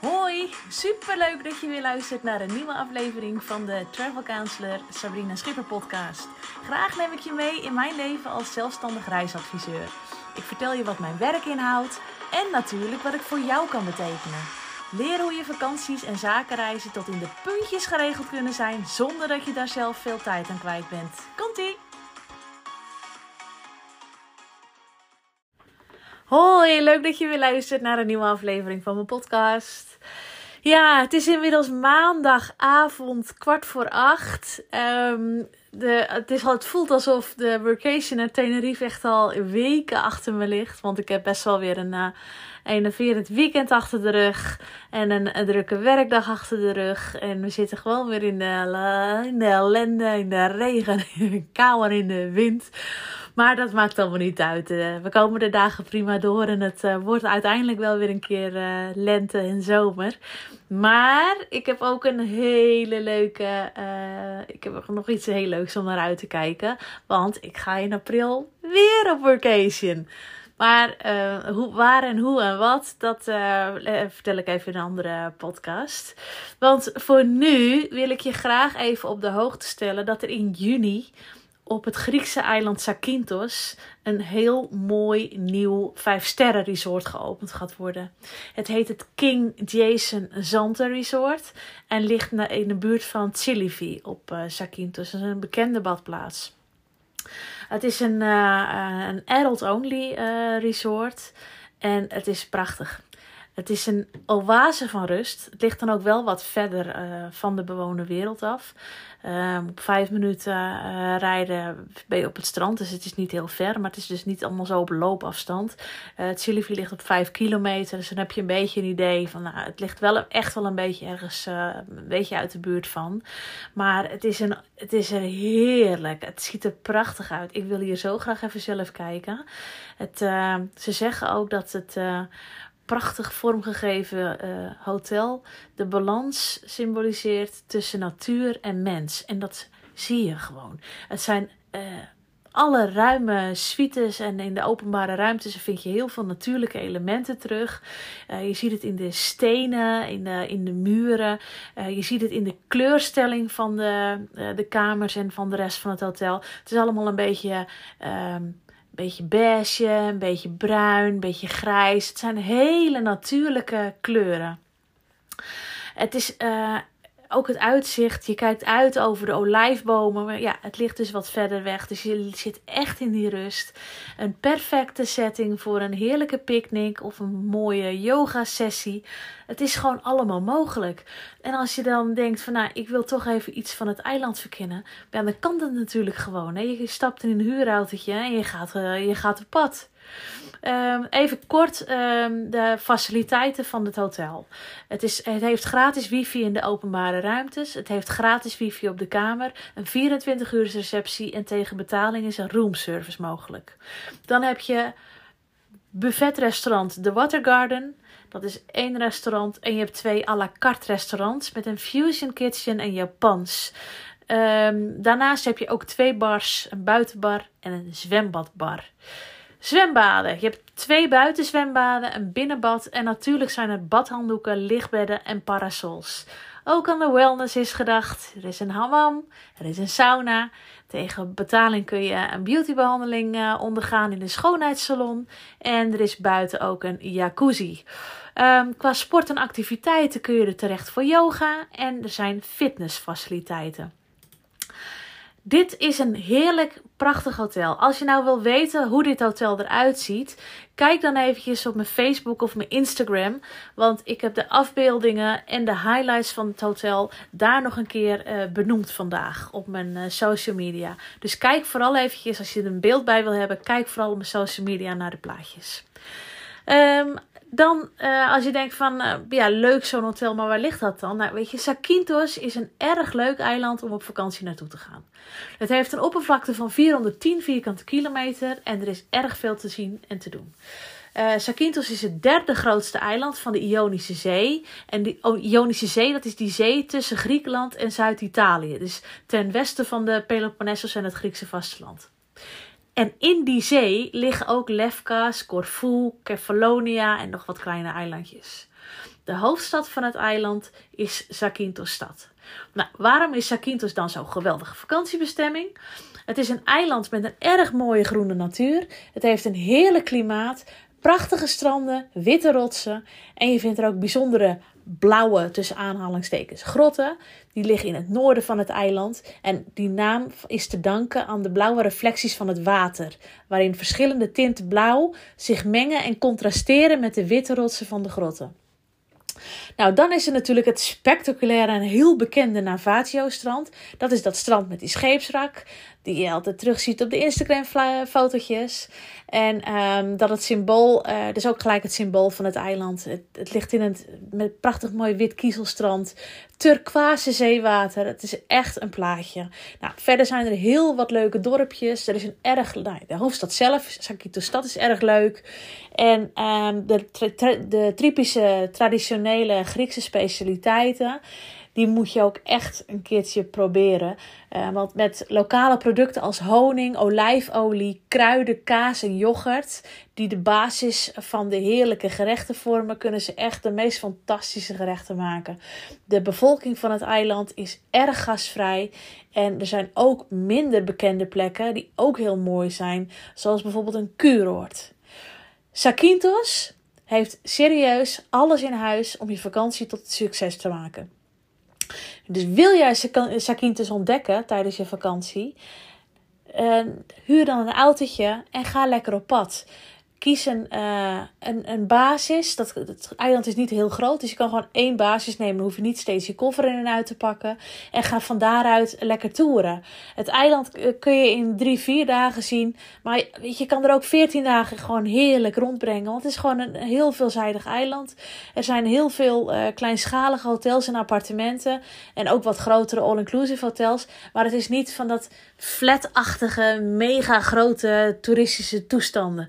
Hoi, superleuk dat je weer luistert naar een nieuwe aflevering van de Travel Counselor Sabrina Schipper podcast. Graag neem ik je mee in mijn leven als zelfstandig reisadviseur. Ik vertel je wat mijn werk inhoudt en natuurlijk wat ik voor jou kan betekenen. Leer hoe je vakanties en zakenreizen tot in de puntjes geregeld kunnen zijn zonder dat je daar zelf veel tijd aan kwijt bent. Komt-ie! Hoi, leuk dat je weer luistert naar een nieuwe aflevering van mijn podcast. Ja, het is inmiddels maandagavond, kwart voor acht. Um, de, het, is het voelt alsof de vacation naar Tenerife echt al weken achter me ligt. Want ik heb best wel weer een uh, enerverend weekend achter de rug. En een, een, drukke werkdag achter de rug. En we zitten gewoon weer in de, in de ellende, in de regen, in de kou en in de wind. Maar dat maakt allemaal niet uit. Uh, we komen de dagen prima door en het uh, wordt uiteindelijk wel weer een keer uh, lente en zomer. Maar ik heb ook een hele leuke. ik heb nog iets heel leuks om naar uit te kijken. Want ik ga in april weer op vacation. Maar hoe, waar en hoe en wat, dat vertel ik even in een andere podcast. Want voor nu wil ik je graag even op de hoogte stellen dat er in juni op het Griekse eiland Zakynthos een heel mooi nieuw 5-sterren resort geopend gaat worden. Het heet het King Jason Zante Resort en ligt in de buurt van Tsilivi op uh, Zakynthos. Dat is een bekende badplaats. Het is een, uh, een adult-only resort en het is prachtig. Het is een oase van rust. Het ligt dan ook wel wat verder uh, van de bewoonde wereld af. Um, op vijf minuten uh, rijden ben je op het strand, dus het is niet heel ver, maar het is dus niet allemaal zo op loopafstand. Uh, het Silivri ligt op vijf kilometer, dus dan heb je een beetje een idee van, nou, het ligt wel echt wel een beetje ergens, een beetje uit de buurt van. Maar het is, een, het is er heerlijk. Het ziet er prachtig uit. Ik wil hier zo graag even zelf kijken. Het, ze zeggen ook dat het prachtig vormgegeven uh, hotel de balans symboliseert tussen natuur en mens. En dat zie je gewoon. Het zijn uh, alle ruime suites en in de openbare ruimtes vind je heel veel natuurlijke elementen terug. Uh, je ziet het in de stenen, in de, in de muren. je ziet het in de kleurstelling van de, de kamers en van de rest van het hotel. Het is allemaal een beetje ehm, beetje beige, een beetje bruin, een beetje grijs. Het zijn hele natuurlijke kleuren. Het is uh, ook het uitzicht. Je kijkt uit over de olijfbomen. Maar ja, het ligt dus wat verder weg. Dus je zit echt in die rust. Een perfecte setting voor een heerlijke picknick of een mooie yoga sessie. Het is gewoon allemaal mogelijk. En als je dan denkt van nou, ik wil toch even iets van het eiland verkennen. Dan kan dat natuurlijk gewoon. Hè? Je stapt in een huurautootje en je gaat, uh, je gaat op pad. Um, even kort um, de faciliteiten van het hotel. Het, is, het heeft gratis wifi in de openbare ruimtes. Het heeft gratis wifi op de kamer. Een 24 uur receptie en tegen betaling is een roomservice mogelijk. Dan heb je buffetrestaurant The Water Garden. Dat is één restaurant. En je hebt twee à la carte restaurants met een fusion kitchen en Japans. Um, daarnaast heb je ook twee bars, een buitenbar en een zwembadbar. Zwembaden. Je hebt twee buitenzwembaden, een binnenbad en natuurlijk zijn er badhanddoeken, lichtbedden en parasols. Ook aan de wellness is gedacht. Er is een hammam, er is een sauna. Tegen betaling kun je een beautybehandeling uh, ondergaan in een schoonheidssalon. En er is buiten ook een jacuzzi. Um, qua sport en activiteiten kun je er terecht voor yoga en er zijn fitnessfaciliteiten. Dit is een heerlijk, prachtig hotel. Als je nou wil weten hoe dit hotel eruit ziet, kijk dan eventjes op mijn Facebook of mijn Instagram. Want ik heb de afbeeldingen en de highlights van het hotel daar nog een keer uh, benoemd vandaag op mijn uh, social media. Dus kijk vooral eventjes, als je er een beeld bij wil hebben, kijk vooral op mijn social media naar de plaatjes. Um, dan, uh, als je denkt van, uh, ja, leuk zo'n hotel, maar waar ligt dat dan? Nou, weet je, Zakynthos is een erg leuk eiland om op vakantie naartoe te gaan. Het heeft een oppervlakte van 410 vierkante kilometer en er is erg veel te zien en te doen. Uh, Zakynthos is het derde grootste eiland van de Ionische Zee. En de Ionische Zee, dat is die zee tussen Griekenland en Zuid-Italië. Dus ten westen van de Peloponnesos en het Griekse vasteland. En in die zee liggen ook Lefkas, Corfu, Kefalonia en nog wat kleine eilandjes. De hoofdstad van het eiland is Zakynthos-stad. Nou, waarom is Zakynthos dan zo'n geweldige vakantiebestemming? Het is een eiland met een erg mooie groene natuur. Het heeft een heerlijk klimaat, prachtige stranden, witte rotsen. En je vindt er ook bijzondere blauwe, tussen aanhalingstekens, grotten. Die liggen in het noorden van het eiland. En die naam is te danken aan de blauwe reflecties van het water. Waarin verschillende tinten blauw zich mengen en contrasteren met de witte rotsen van de grotten. Nou, dan is er natuurlijk het spectaculaire en heel bekende Navatio-strand. Dat is dat strand met die scheepsrak, die je altijd terugziet op de Instagram-fotootjes. En um, dat het symbool, uh, dus ook gelijk het symbool van het eiland. Het, het ligt in het met prachtig mooi wit kiezelstrand, turquoise zeewater. Het is echt een plaatje. Nou, verder zijn er heel wat leuke dorpjes. Er is een erg, nou, de hoofdstad zelf, Sakito stad is erg leuk. En um, de, de typische traditionele Griekse specialiteiten die moet je ook echt een keertje proberen. Uh, want met lokale producten als honing, olijfolie, kruiden, kaas en yoghurt, die de basis van de heerlijke gerechten vormen, kunnen ze echt de meest fantastische gerechten maken. De bevolking van het eiland is erg gasvrij en er zijn ook minder bekende plekken die ook heel mooi zijn, zoals bijvoorbeeld een kuuroord. Sakintos heeft serieus alles in huis om je vakantie tot succes te maken. Dus wil jij Sakintes ontdekken tijdens je vakantie? Uh, huur dan een autootje en ga lekker op pad kies een, uh, een, een basis. Dat, het eiland is niet heel groot, dus je kan gewoon één basis nemen. Dan hoef je niet steeds je koffer in en uit te pakken. En ga van daaruit lekker toeren. Het eiland eh, kun je in drie, vier dagen zien. Maar je, kan er ook veertien dagen gewoon heerlijk rondbrengen. Want het is gewoon een heel veelzijdig eiland. Er zijn heel veel uh, kleinschalige hotels en appartementen. En ook wat grotere all-inclusive hotels. Maar het is niet van dat flatachtige, mega grote toeristische toestanden.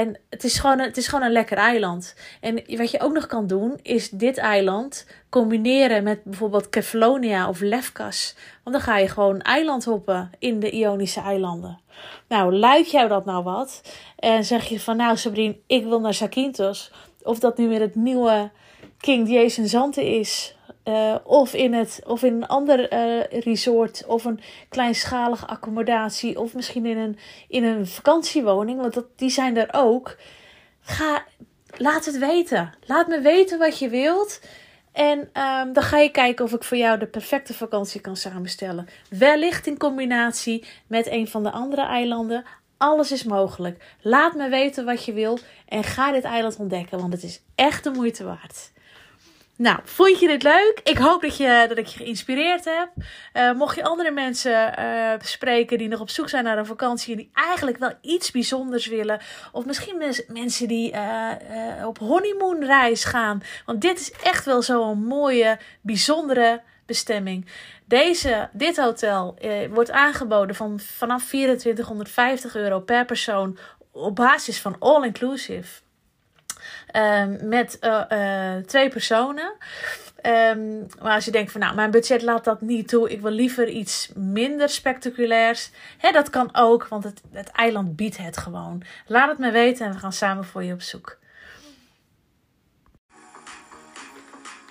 En het is, gewoon een, het is gewoon een lekker eiland. En wat je ook nog kan doen, is dit eiland combineren met bijvoorbeeld Kefalonia of Lefkas. Want dan ga je gewoon eiland hoppen in de Ionische eilanden. Nou, lijkt jou dat nou wat? En zeg je van, nou Sabrine, ik wil naar Zakynthos. Of dat nu weer het nieuwe King Jason Zante is. Uh, of, in het, of in een ander uh, resort of een kleinschalige accommodatie of misschien in een, in een vakantiewoning, want dat, die zijn er ook. Ga, laat het weten. Laat me weten wat je wilt. En um, dan ga je kijken of ik voor jou de perfecte vakantie kan samenstellen. Wellicht in combinatie met een van de andere eilanden. Alles is mogelijk. Laat me weten wat je wil en ga dit eiland ontdekken, want het is echt de moeite waard. Nou, vond je dit leuk? Ik hoop dat, je, dat ik je geïnspireerd heb. Uh, mocht je andere mensen uh, spreken die nog op zoek zijn naar een vakantie en die eigenlijk wel iets bijzonders willen, of misschien mens, mensen die uh, op honeymoonreis gaan, want dit is echt wel zo'n mooie, bijzondere bestemming. Deze, dit hotel wordt aangeboden van vanaf 2450 euro per persoon op basis van all-inclusive. Um, met uh, uh, twee personen. Um, maar als je denkt van nou, mijn budget laat dat niet toe. Ik wil liever iets minder spectaculairs. Hè, dat kan ook, want het, het eiland biedt het gewoon. Laat het me weten en we gaan samen voor je op zoek.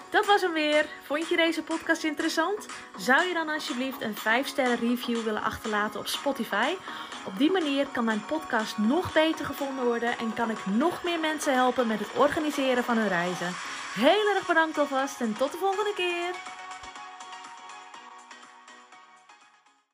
Dat was hem weer. Vond je deze podcast interessant? Zou je dan alsjeblieft een 5 sterren review willen achterlaten op Spotify? Op die manier kan mijn podcast nog beter gevonden worden en kan ik nog meer mensen helpen met het organiseren van hun reizen. Heel erg bedankt alvast en tot de volgende keer.